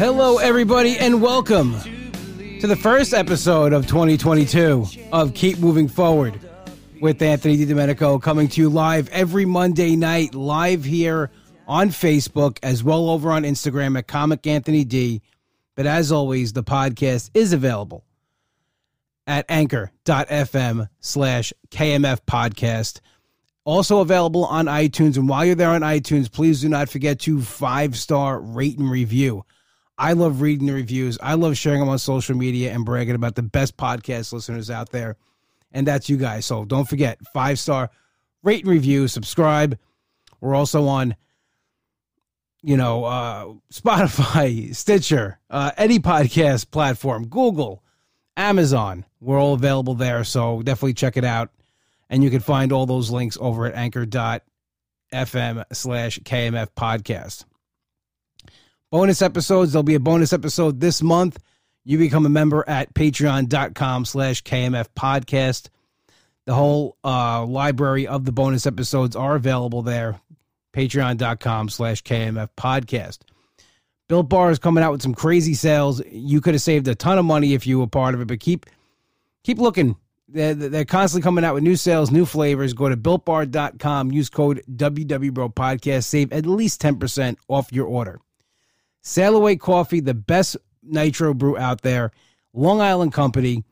Hello, everybody, and welcome to the first episode of 2022 of Keep Moving Forward with Anthony DiDomenico coming to you live every Monday night, live here on Facebook, as well over on Instagram at Comic Anthony D. But as always, the podcast is available at anchor.fm slash KMF podcast. Also available on iTunes. And while you're there on iTunes, please do not forget to five star rate and review. I love reading the reviews. I love sharing them on social media and bragging about the best podcast listeners out there. And that's you guys. So don't forget five star rate and review, subscribe. We're also on, you know, uh, Spotify, Stitcher, uh, any podcast platform, Google, Amazon. We're all available there. So definitely check it out. And you can find all those links over at anchor.fm slash KMF podcast. Bonus episodes. There'll be a bonus episode this month. You become a member at patreon.com slash KMF podcast. The whole uh, library of the bonus episodes are available there. Patreon.com slash KMF podcast. Built Bar is coming out with some crazy sales. You could have saved a ton of money if you were part of it, but keep keep looking. They're, they're constantly coming out with new sales, new flavors. Go to builtbar.com, use code WWBRO podcast, save at least 10% off your order. Sail Away Coffee, the best nitro brew out there, Long Island company.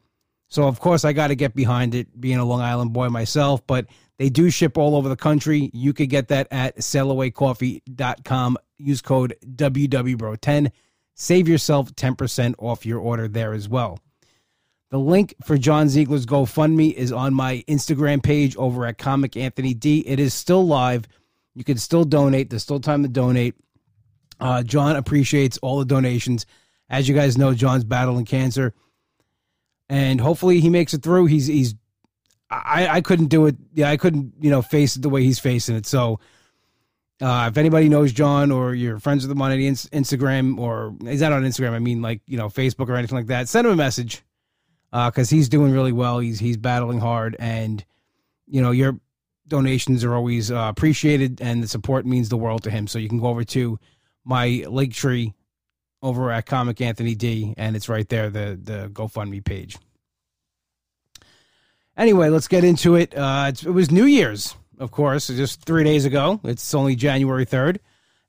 So, of course, I got to get behind it, being a Long Island boy myself, but they do ship all over the country. You could get that at sailawaycoffee.com. Use code WWBRO10. Save yourself 10% off your order there as well. The link for John Ziegler's GoFundMe is on my Instagram page over at Comic Anthony D. It is still live. You can still donate. There's still time to donate. Uh, John appreciates all the donations. As you guys know, John's battling cancer, and hopefully he makes it through. He's he's I I couldn't do it. Yeah, I couldn't you know face it the way he's facing it. So. Uh, if anybody knows John or you're friends with him on any Instagram or is that on Instagram? I mean, like you know, Facebook or anything like that. Send him a message because uh, he's doing really well. He's he's battling hard, and you know your donations are always uh, appreciated, and the support means the world to him. So you can go over to my Linktree over at Comic Anthony D, and it's right there the the GoFundMe page. Anyway, let's get into it. Uh, it was New Year's, of course, just three days ago. It's only January third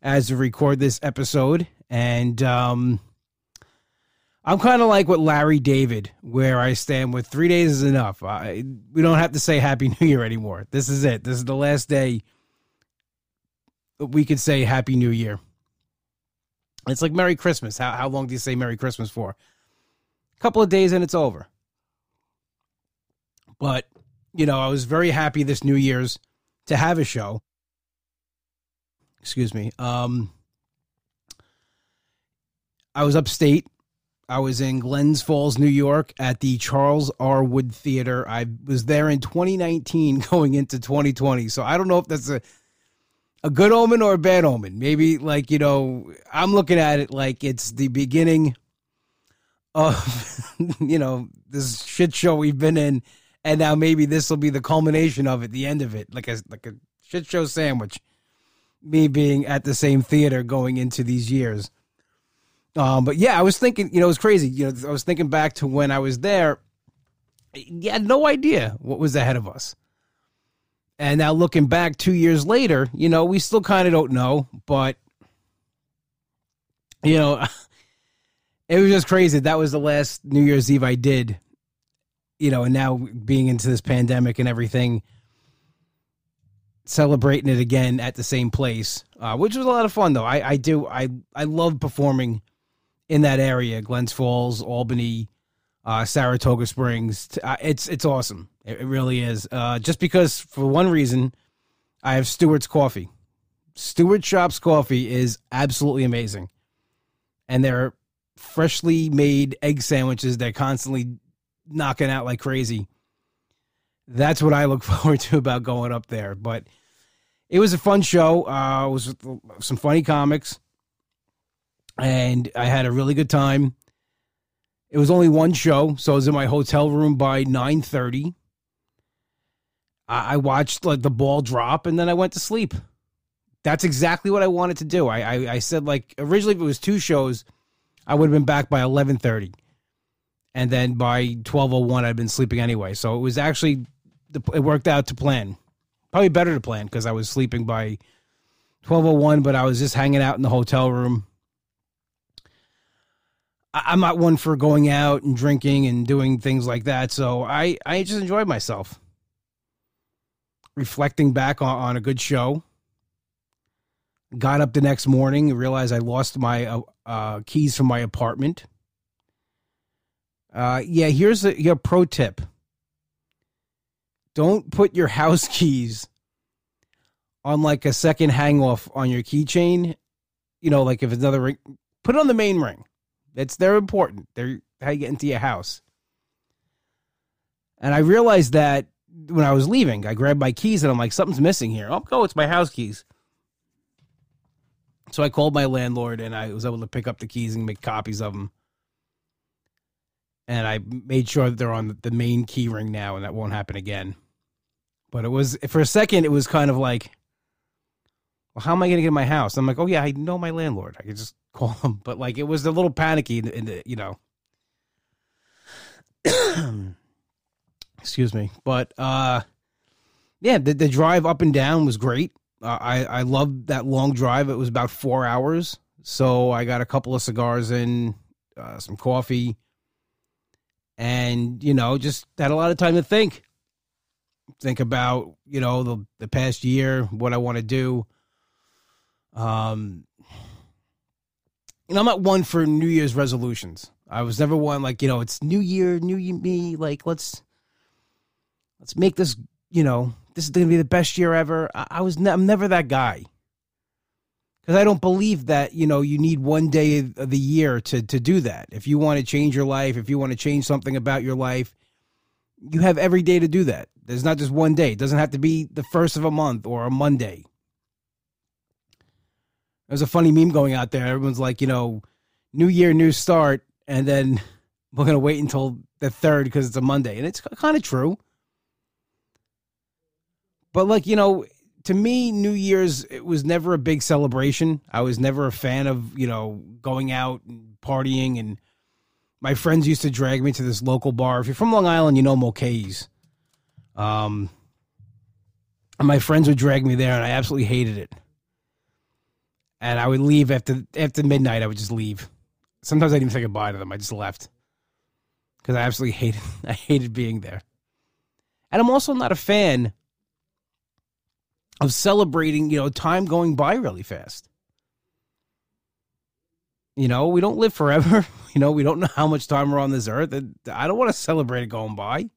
as we record this episode, and um, I'm kind of like what Larry David, where I stand with three days is enough. I, we don't have to say Happy New Year anymore. This is it. This is the last day we could say Happy New Year. It's like Merry Christmas. How, how long do you say Merry Christmas for? A couple of days and it's over. But, you know, I was very happy this New Year's to have a show. Excuse me. Um, I was upstate I was in Glens Falls, New York at the Charles R. Wood Theater. I was there in 2019 going into 2020. So I don't know if that's a a good omen or a bad omen. Maybe like, you know, I'm looking at it like it's the beginning of you know, this shit show we've been in and now maybe this will be the culmination of it, the end of it, like a like a shit show sandwich. Me being at the same theater going into these years. Um, but yeah, I was thinking, you know, it was crazy. You know, I was thinking back to when I was there. Yeah, no idea what was ahead of us. And now looking back two years later, you know, we still kind of don't know, but you know, it was just crazy. That was the last New Year's Eve I did, you know, and now being into this pandemic and everything, celebrating it again at the same place, uh, which was a lot of fun though. I, I do, I, I love performing in that area, Glens Falls, Albany, uh, Saratoga Springs. Uh, it's it's awesome. It, it really is. Uh, just because for one reason, I have Stewart's coffee. Stewart Shops coffee is absolutely amazing, and they're freshly made egg sandwiches. They're constantly knocking out like crazy. That's what I look forward to about going up there. But it was a fun show. Uh, it was some funny comics and I had a really good time. It was only one show, so I was in my hotel room by nine thirty. I, I watched like the ball drop, and then I went to sleep. That's exactly what I wanted to do. I, I, I said like originally if it was two shows, I would have been back by 11:30. And then by 12:01 I'd been sleeping anyway. So it was actually it worked out to plan. Probably better to plan because I was sleeping by 12:01 but I was just hanging out in the hotel room. I'm not one for going out and drinking and doing things like that, so I I just enjoyed myself. Reflecting back on, on a good show Got up the next morning and realized I lost my uh, uh, keys from my apartment. Uh, yeah, here's a, a pro tip. Don't put your house keys on like a second hang off on your keychain. You know, like if it's another ring, put it on the main ring. That's they're important. They're how you get into your house. And I realized that when I was leaving, I grabbed my keys and I'm like, something's missing here. Oh, go, it's my house keys. So I called my landlord and I was able to pick up the keys and make copies of them. And I made sure that they're on the main key ring now and that won't happen again. But it was, for a second, it was kind of like, well, how am I going to get in my house? I'm like, oh, yeah, I know my landlord. I could just call him. But like, it was a little panicky, in the, in the you know. Excuse me. But, uh, yeah, the, the drive up and down was great. Uh, I I loved that long drive. It was about four hours, so I got a couple of cigars in, uh, some coffee, and you know, just had a lot of time to think. Think about you know the the past year, what I want to do. Um, you know, I'm not one for New Year's resolutions. I was never one like you know it's New Year, New Year, me. Like let's let's make this you know this is going to be the best year ever. I, I was ne- I'm never that guy because I don't believe that you know you need one day of the year to to do that. If you want to change your life, if you want to change something about your life, you have every day to do that. There's not just one day. It doesn't have to be the first of a month or a Monday. There's a funny meme going out there. Everyone's like, you know, new year, new start, and then we're gonna wait until the third because it's a Monday, and it's kind of true. But like, you know, to me, New Year's it was never a big celebration. I was never a fan of, you know, going out and partying and my friends used to drag me to this local bar. If you're from Long Island, you know Mulcahy's. Um my friends would drag me there and I absolutely hated it. And I would leave after after midnight, I would just leave. Sometimes I didn't even say goodbye to them. I just left. Because I absolutely hated I hated being there. And I'm also not a fan of celebrating, you know, time going by really fast. You know, we don't live forever. You know, we don't know how much time we're on this earth. I don't want to celebrate it going by.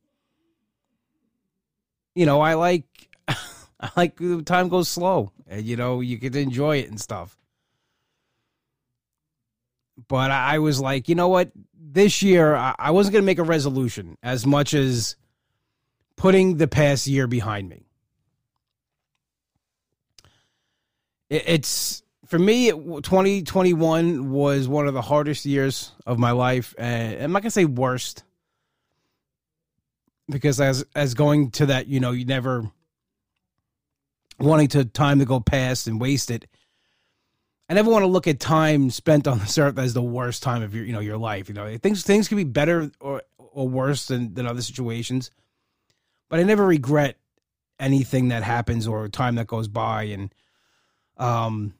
You know, I like I like time goes slow and you know, you get to enjoy it and stuff. But I was like, you know what? This year I wasn't going to make a resolution as much as putting the past year behind me. It's for me 2021 was one of the hardest years of my life and i'm not gonna say worst because as as going to that you know you never wanting to time to go past and waste it i never want to look at time spent on this earth as the worst time of your you know your life you know? Things things can be better or or worse than than other situations but i never regret anything that happens or time that goes by and um,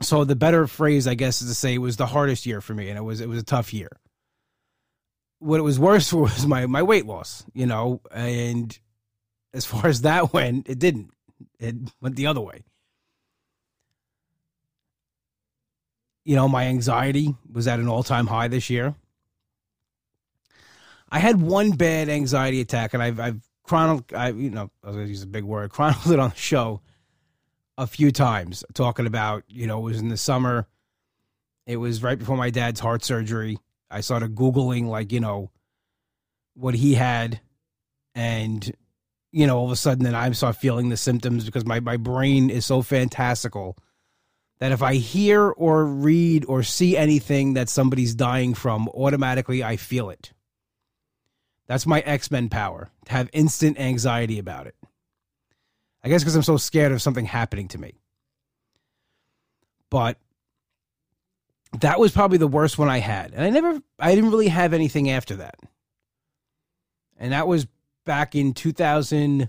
so the better phrase, I guess, is to say it was the hardest year for me, and it was it was a tough year. What it was worse was my my weight loss, you know, and as far as that went, it didn't. It went the other way. You know, my anxiety was at an all time high this year. I had one bad anxiety attack, and I've I've chronicled. I you know I was going to use a big word, chronicled it on the show a few times talking about, you know, it was in the summer. It was right before my dad's heart surgery. I started Googling, like, you know, what he had. And, you know, all of a sudden then I start feeling the symptoms because my, my brain is so fantastical that if I hear or read or see anything that somebody's dying from, automatically I feel it. That's my X Men power to have instant anxiety about it. I guess because I'm so scared of something happening to me. But that was probably the worst one I had. And I never, I didn't really have anything after that. And that was back in 2000, I'm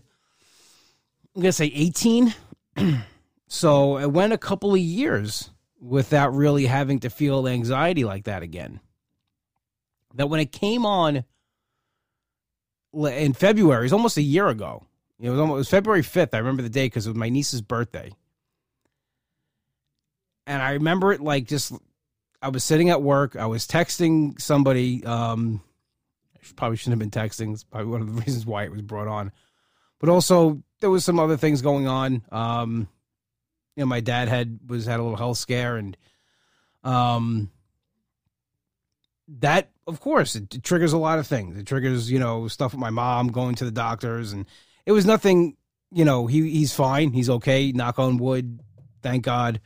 going to say 18. so it went a couple of years without really having to feel anxiety like that again. That when it came on in February, it's almost a year ago. It was almost it was February 5th. I remember the day because it was my niece's birthday. And I remember it like just I was sitting at work. I was texting somebody. Um, I probably shouldn't have been texting. It's probably one of the reasons why it was brought on. But also, there was some other things going on. Um, you know, my dad had was had a little health scare, and um, that of course it, it triggers a lot of things. It triggers you know stuff with my mom going to the doctors, and it was nothing. You know, he he's fine. He's okay. Knock on wood. Thank God.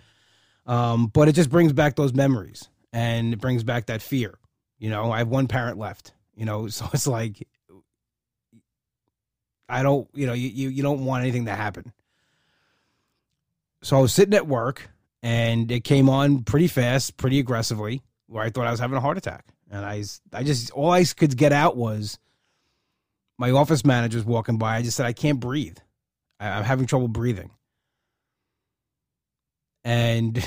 Um, but it just brings back those memories and it brings back that fear. You know, I have one parent left, you know, so it's like, I don't, you know, you, you, you don't want anything to happen. So I was sitting at work and it came on pretty fast, pretty aggressively, where I thought I was having a heart attack. And I, I just, all I could get out was my office manager was walking by. I just said, I can't breathe. I, I'm having trouble breathing and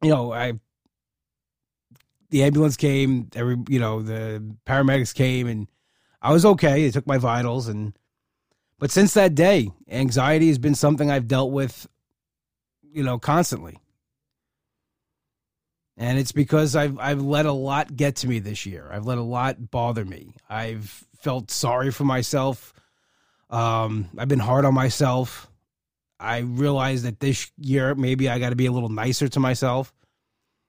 you know i the ambulance came every you know the paramedics came and i was okay they took my vitals and but since that day anxiety has been something i've dealt with you know constantly and it's because i've i've let a lot get to me this year i've let a lot bother me i've felt sorry for myself um i've been hard on myself I realized that this year maybe I got to be a little nicer to myself.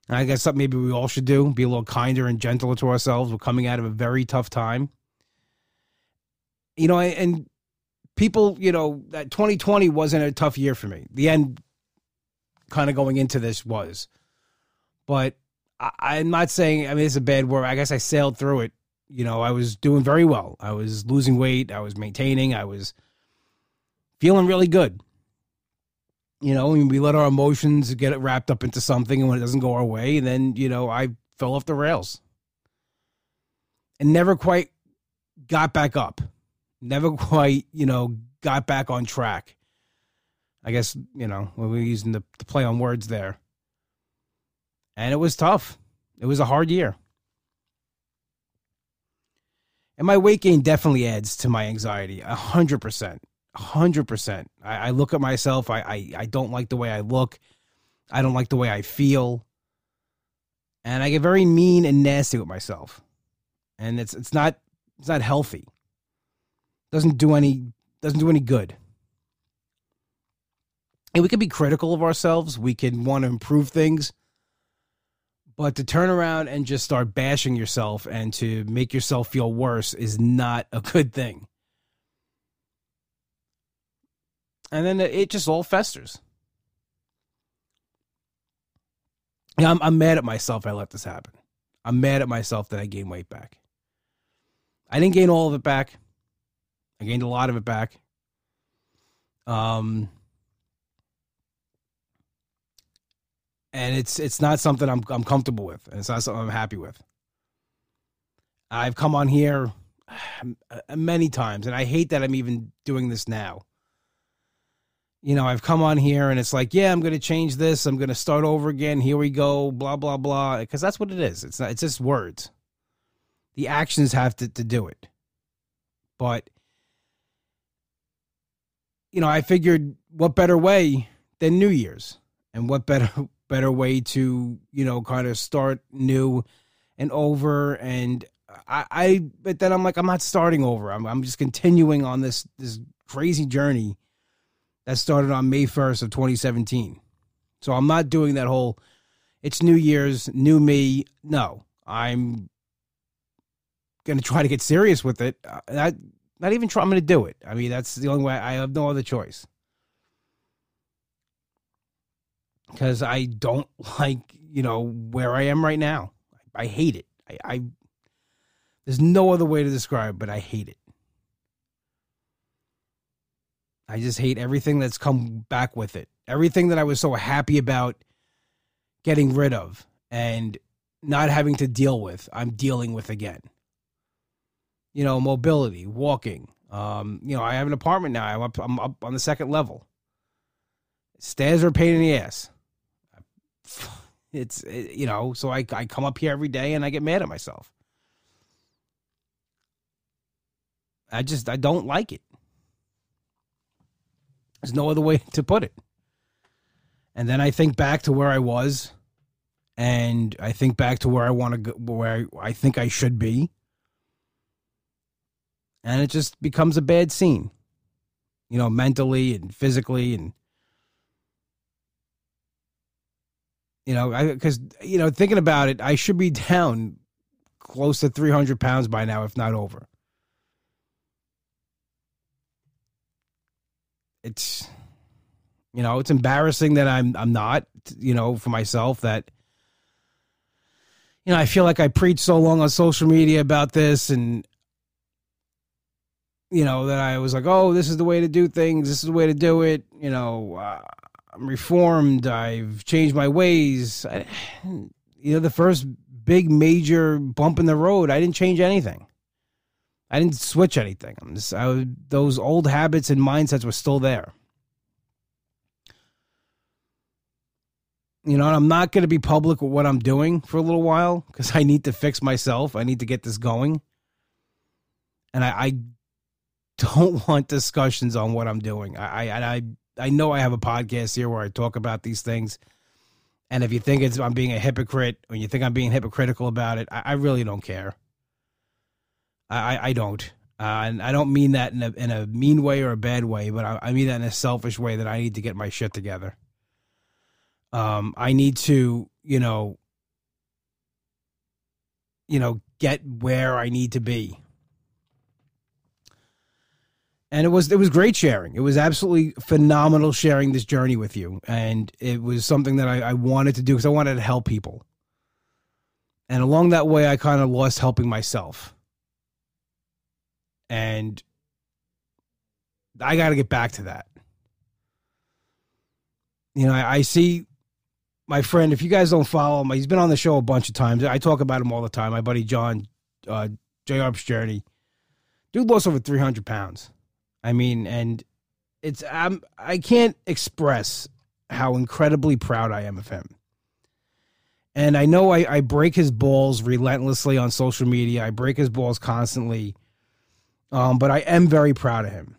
And I guess something maybe we all should do be a little kinder and gentler to ourselves. We're coming out of a very tough time. You know, and people, you know, that 2020 wasn't a tough year for me. The end kind of going into this was. But I, am not saying, I mean, it's a bad word. I guess I sailed through it. You know, I was doing very well. I was losing weight. I was maintaining. I was feeling really good you know, we let our emotions get it wrapped up into something, and when it doesn't go our way, then you know, I fell off the rails and never quite got back up. Never quite, you know, got back on track. I guess you know when we are using the, the play on words there, and it was tough. It was a hard year. And my weight gain definitely adds to my anxiety, a hundred percent hundred percent. I look at myself. I, I I don't like the way I look. I don't like the way I feel, and I get very mean and nasty with myself, and it's it's not it's not healthy. Doesn't do any doesn't do any good. And we can be critical of ourselves. We can want to improve things. But to turn around and just start bashing yourself and to make yourself feel worse is not a good thing. and then it just all festers. I'm, I'm mad at myself I let this happen. I'm mad at myself that I gained weight back. I didn't gain all of it back. I gained a lot of it back. Um, and it's it's not something I'm I'm comfortable with, and it's not something I'm happy with. I've come on here uh, many times, and I hate that I'm even doing this now you know, I've come on here and it's like, yeah, I'm going to change this. I'm going to start over again. Here we go. Blah blah blah. Because that's what it is. It's not. It's just words. The actions have to to do it. But you know, I figured, what better way than New Year's, and what better better way to you know kind of start new and over and I, I but then I'm like I'm not starting over. I'm I'm just continuing on this this crazy journey that started on May 1st of 2017. So I'm not doing that whole it's New Year's, new me. No, I'm going to try to get serious with it. Uh, not, not even try, I'm going to do it. I mean, that's the only way. I have no other choice. Because I don't like, you know, where I am right now. I, I hate it. I, I, there's no other way to describe it, but I hate it. I just hate everything that's come back with it. Everything that I was so happy about, getting rid of and not having to deal with, I'm dealing with again. You know, mobility, walking. Um, you know, I have an apartment now. I'm up, I'm up on the second level. Stairs are a pain in the ass. It's, you know, so I, I come up here every day and I get mad at myself. I just, I don't like it. There's no other way to put it. And then I think back to where I was, and I think back to where I want to go, where I think I should be, and it just becomes a bad scene, you know, mentally and physically, and you know, because you know, thinking about it, I should be down close to 300 pounds by now, if not over. it's you know it's embarrassing that i'm i'm not you know for myself that you know i feel like i preach so long on social media about this and you know that i was like oh this is the way to do things this is the way to do it you know uh, i'm reformed i've changed my ways I, you know the first big major bump in the road i didn't change anything I didn't switch anything. I'm just, I, those old habits and mindsets were still there. You know, I'm not going to be public with what I'm doing for a little while because I need to fix myself. I need to get this going. And I, I don't want discussions on what I'm doing. I, I, I, I know I have a podcast here where I talk about these things. And if you think it's I'm being a hypocrite or you think I'm being hypocritical about it, I, I really don't care. I, I don't. Uh, and I don't mean that in a, in a mean way or a bad way, but I, I mean that in a selfish way that I need to get my shit together. Um, I need to, you know, you know, get where I need to be. And it was it was great sharing. It was absolutely phenomenal sharing this journey with you, and it was something that I, I wanted to do because I wanted to help people. And along that way, I kind of lost helping myself and I got to get back to that. You know, I, I, see my friend. If you guys don't follow him, he's been on the show a bunch of times. I talk about him all the time. My buddy John, uh, J. Arp's journey. Dude lost over three hundred pounds. I mean, and it's I'm I can't express how incredibly proud I am of him. And I know I, I break his balls relentlessly on social media. I break his balls constantly um, but I am very proud of him.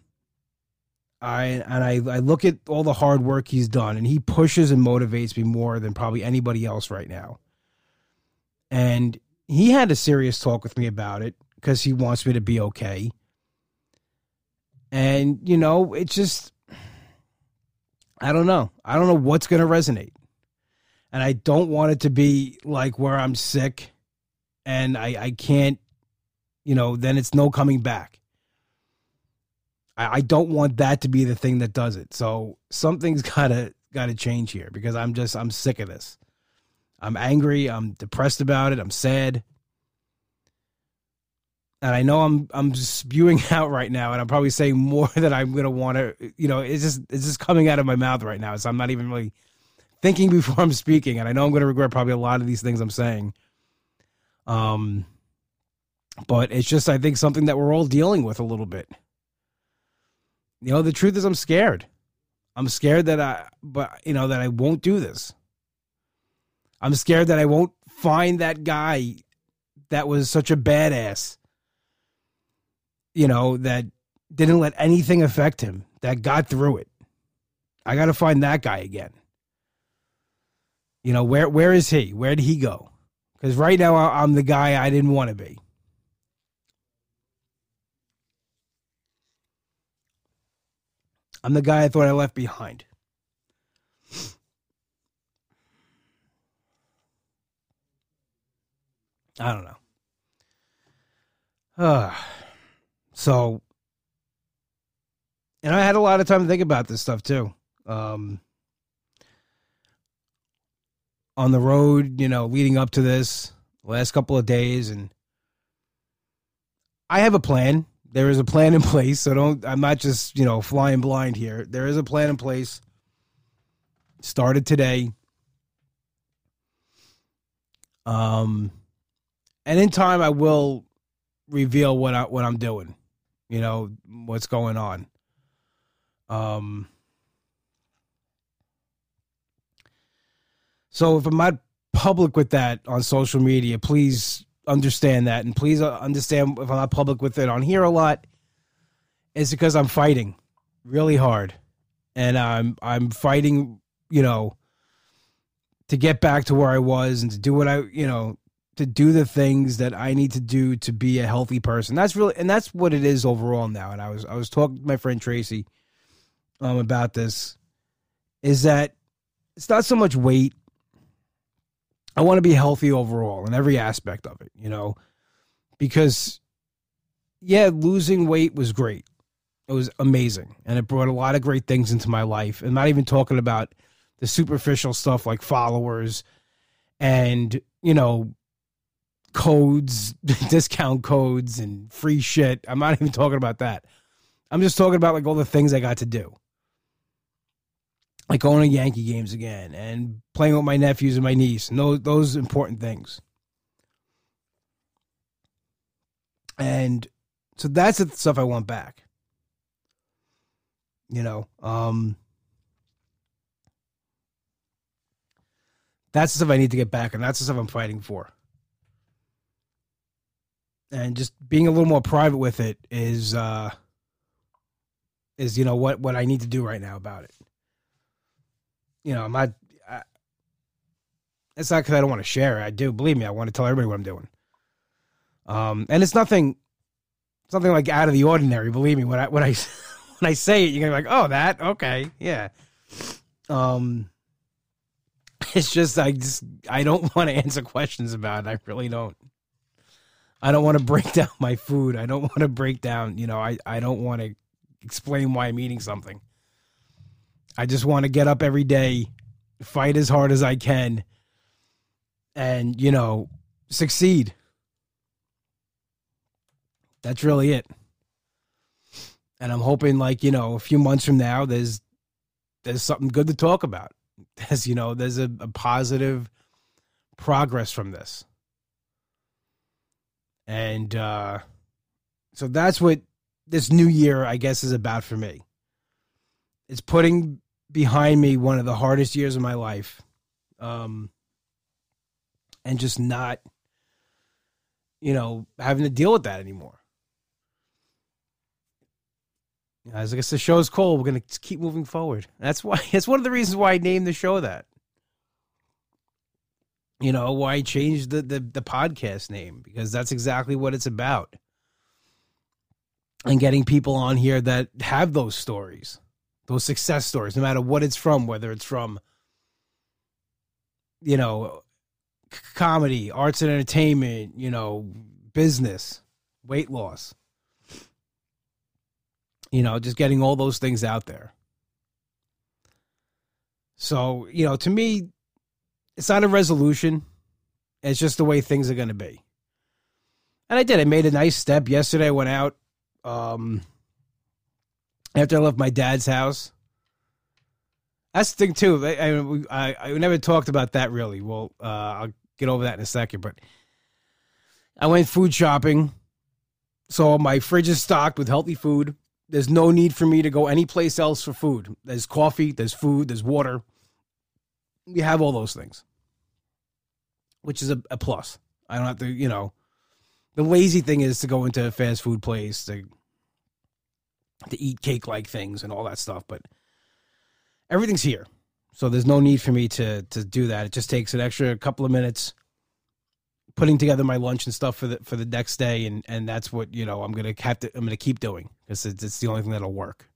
I and I, I look at all the hard work he's done, and he pushes and motivates me more than probably anybody else right now. And he had a serious talk with me about it because he wants me to be okay. And you know, it's just I don't know. I don't know what's going to resonate. And I don't want it to be like where I'm sick and I I can't you know, then it's no coming back. I, I don't want that to be the thing that does it. So something's gotta gotta change here because I'm just I'm sick of this. I'm angry. I'm depressed about it. I'm sad. And I know I'm I'm spewing out right now, and I'm probably saying more than I'm gonna want to. You know, it's just it's just coming out of my mouth right now. So I'm not even really thinking before I'm speaking, and I know I'm gonna regret probably a lot of these things I'm saying. Um, but it's just I think something that we're all dealing with a little bit you know, the truth is I'm scared. I'm scared that I, but you know, that I won't do this. I'm scared that I won't find that guy that was such a badass, you know, that didn't let anything affect him, that got through it. I got to find that guy again. You know, where where is he? Where did he go? Because right now I'm the guy I didn't want to be. I'm the guy I thought I left behind. I don't know. Uh, so, and I had a lot of time to think about this stuff too. Um, on the road, you know, leading up to this last couple of days, and I have a plan there is a plan in place. So don't. I'm not just you know flying blind here. There is a plan in place. Started today. Um, and in time, I will reveal what I what I'm doing. You know what's going on. Um. So if I'm not public with that on social media, please understand that, and please understand if I'm not public with it on here a lot, it's because I'm fighting really hard, and I'm I'm fighting, you know, to get back to where I was and to do what I, you know, to do the things that I need to do to be a healthy person. That's really, and that's what it is overall now. And I was I was talking to my friend Tracy um, about this. Is that it's not so much weight I want to be healthy overall in every aspect of it, you know, because yeah, losing weight was great. It was amazing. And it brought a lot of great things into my life. And not even talking about the superficial stuff like followers and, you know, codes, discount codes and free shit. I'm not even talking about that. I'm just talking about like all the things I got to do like going to Yankee games again and playing with my nephews and my niece and those those important things. And so that's the stuff I want back. You know, um that's the stuff I need to get back and that's the stuff I'm fighting for. And just being a little more private with it is uh is you know what what I need to do right now about it you know, my I, it's not because I don't want to share. I do believe me. I want to tell everybody what I'm doing. Um, and it's nothing, something like out of the ordinary. Believe me, when I when I when I say it, you're gonna be like, oh, that okay, yeah. Um, it's just I just I don't want to answer questions about it. I really don't. I don't want to break down my food. I don't want to break down. You know, I I don't want to explain why I'm eating something. I just want to get up every day, fight as hard as I can, and, you know, succeed. That's really it. And I'm hoping, like, you know, a few months from now, there's there's something good to talk about. There's, you know, there's a, a positive progress from this. And uh so that's what this new year, I guess, is about for me. It's putting behind me one of the hardest years of my life. Um, and just not, you know, having to deal with that anymore. As I guess the show's cold, we're gonna keep moving forward. That's why. It's one of the reasons why I named the show that. You know why I changed the, the the podcast name because that's exactly what it's about. And getting people on here that have those stories those success stories, no matter what it's from, whether it's from, you know, comedy, arts and entertainment, you know, business, weight loss. You know, just getting all those things out there. So, you know, to me, it's not a resolution. It's just the way things are going to be. And I did. I made a nice step yesterday. I went out. Um, after I left my dad's house. That's the thing too. I, I, I never talked about that really. Well, uh, I'll get over that in a second. But I went food shopping, so my fridge is stocked with healthy food. There's no need for me to go anyplace else for food. There's coffee, there's food, there's water. We have all those things, which is a, a plus. I don't have to, you know. The lazy thing is to go into a fast food place to to eat cake like things and all that stuff. But everything's here. So there's no need for me to to do that. It just takes an extra couple of minutes putting together my lunch and stuff for the for the next day and and that's what, you know, I'm going to have to I'm going to keep doing because it's, it's the only thing that'll work.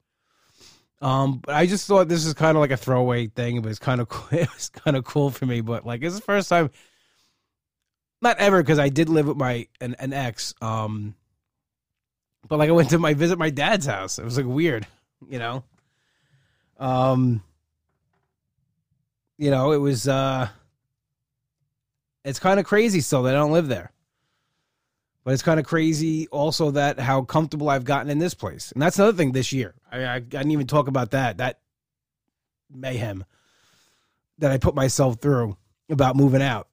Um, but I just thought this is kind of like a throwaway thing, but it's kind of cool. it was kind of cool for me. But like, it's the first time, not ever, because I did live with my an, an ex. Um, but like I went to my visit my dad's house. It was like weird, you know. Um you know, it was uh it's kind of crazy still that I don't live there. But it's kind of crazy also that how comfortable I've gotten in this place. And that's another thing this year. I, I, I didn't even talk about that. That mayhem that I put myself through about moving out.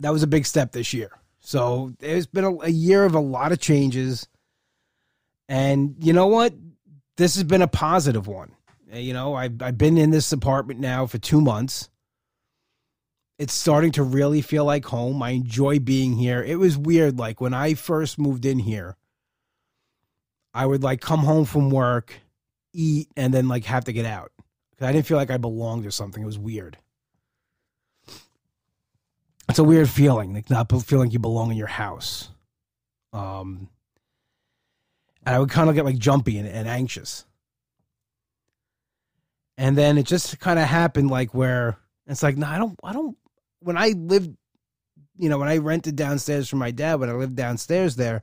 That was a big step this year. So it's been a, a year of a lot of changes. And you know what? This has been a positive one. You know, I've, I've been in this apartment now for two months. It's starting to really feel like home. I enjoy being here. It was weird. Like when I first moved in here, I would like come home from work, eat, and then like have to get out. Cause I didn't feel like I belonged or something. It was weird it's a weird feeling, like not feeling like you belong in your house. Um, and I would kind of get like jumpy and, and anxious. And then it just kind of happened like where it's like, no, I don't, I don't, when I lived, you know, when I rented downstairs from my dad, when I lived downstairs there,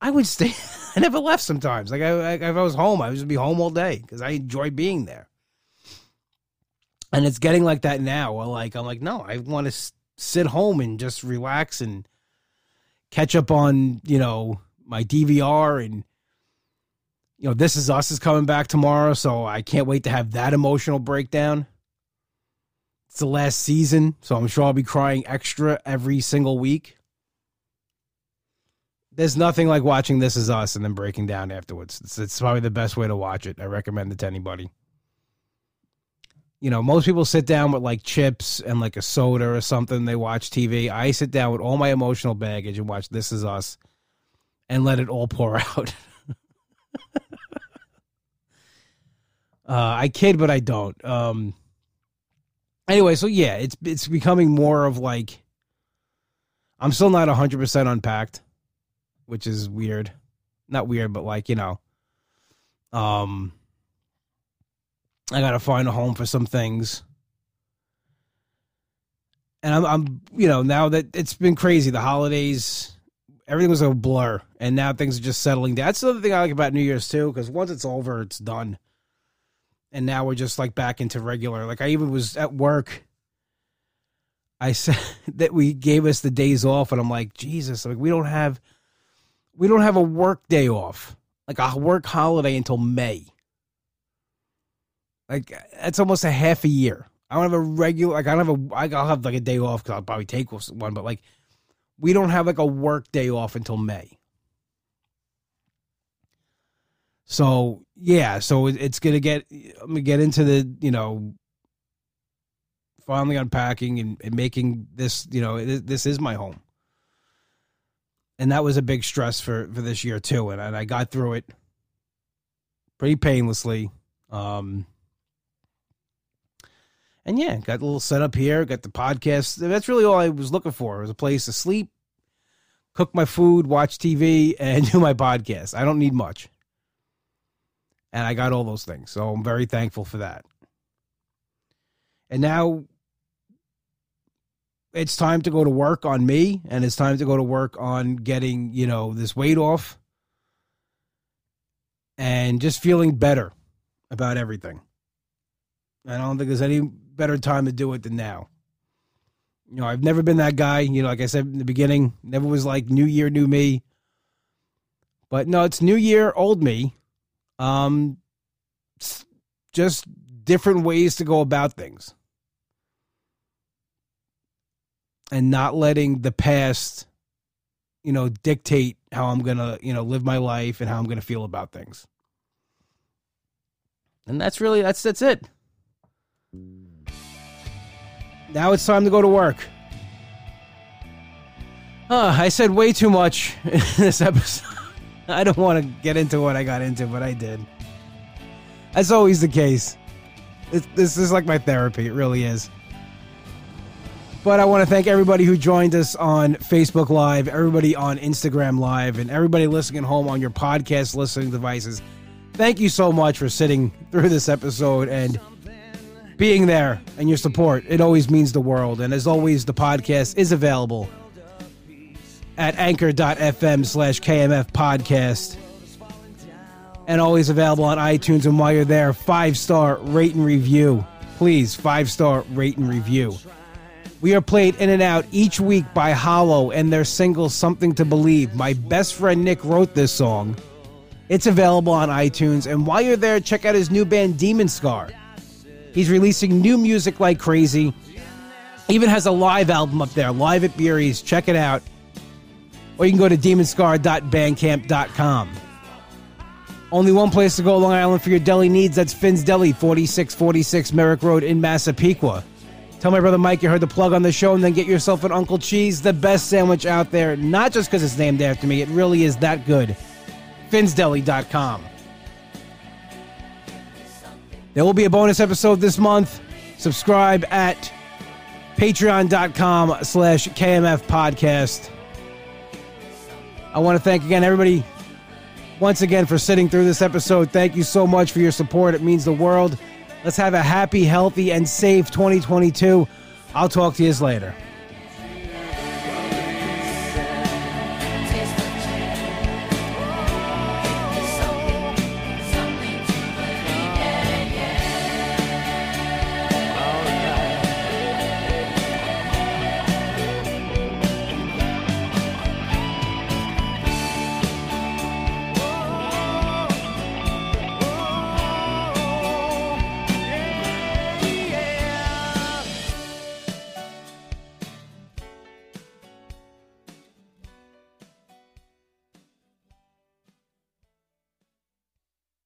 I would stay. I never left sometimes. Like, I, I, if I was home, I would just be home all day because I enjoy being there. And it's getting like that now. Well, like, I'm like, no, I want to sit home and just relax and catch up on, you know, my DVR and you know, This Is Us is coming back tomorrow, so I can't wait to have that emotional breakdown. It's the last season, so I'm sure I'll be crying extra every single week. There's nothing like watching This Is Us and then breaking down afterwards. It's, it's probably the best way to watch it. I recommend it to anybody you know, most people sit down with like chips and like a soda or something. They watch TV. I sit down with all my emotional baggage and watch This Is Us and let it all pour out. uh, I kid, but I don't. Um, anyway, so yeah, it's it's becoming more of like I'm still not 100% unpacked, which is weird. Not weird, but like, you know, um I got to find a home for some things. And I'm, I'm, you know, now that it's been crazy, the holidays, everything was a blur, and now things are just settling down. That's the other thing I like about New Year's too, because once it's over, it's done. And now we're just like back into regular. Like I even was at work. I said that we gave us the days off, and I'm like, Jesus, like we don't have, we don't have a work day off, like a work holiday until May. Like that's almost a half a year. I don't have a regular. Like I don't have a. I'll have like a day off because I'll probably take one. But like, we don't have like a work day off until May. So yeah, so it's gonna get. I'm gonna get into the you know. Finally unpacking and, and making this, you know, this, this is my home, and that was a big stress for for this year too. And, and I got through it pretty painlessly. Um, and yeah, got a little setup here, got the podcast. That's really all I was looking for. It was a place to sleep, cook my food, watch TV, and do my podcast. I don't need much. And I got all those things. So I'm very thankful for that. And now it's time to go to work on me and it's time to go to work on getting, you know, this weight off and just feeling better about everything. I don't think there's any better time to do it than now. You know, I've never been that guy. You know, like I said in the beginning, never was like New Year, new me. But no, it's New Year, old me. Um, just different ways to go about things, and not letting the past, you know, dictate how I'm gonna, you know, live my life and how I'm gonna feel about things. And that's really that's that's it. Now it's time to go to work. Uh, I said way too much in this episode. I don't want to get into what I got into, but I did. That's always the case. this is like my therapy. It really is. But I want to thank everybody who joined us on Facebook Live, everybody on Instagram Live, and everybody listening at home on your podcast listening devices. Thank you so much for sitting through this episode and being there and your support. It always means the world. And as always, the podcast is available at anchor.fm slash KMF podcast. And always available on iTunes. And while you're there, five star rate and review. Please, five star rate and review. We are played in and out each week by Hollow and their single Something to Believe. My best friend Nick wrote this song. It's available on iTunes. And while you're there, check out his new band Demon Scar. He's releasing new music like crazy. Even has a live album up there, live at Beery's. Check it out. Or you can go to demonscar.bandcamp.com. Only one place to go, Long Island, for your deli needs. That's Finn's Deli, 4646 Merrick Road in Massapequa. Tell my brother Mike you heard the plug on the show, and then get yourself an Uncle Cheese, the best sandwich out there. Not just because it's named after me, it really is that good. FinnsDeli.com. There will be a bonus episode this month. Subscribe at patreon.com slash KMF podcast. I want to thank again everybody once again for sitting through this episode. Thank you so much for your support. It means the world. Let's have a happy, healthy, and safe 2022. I'll talk to you later.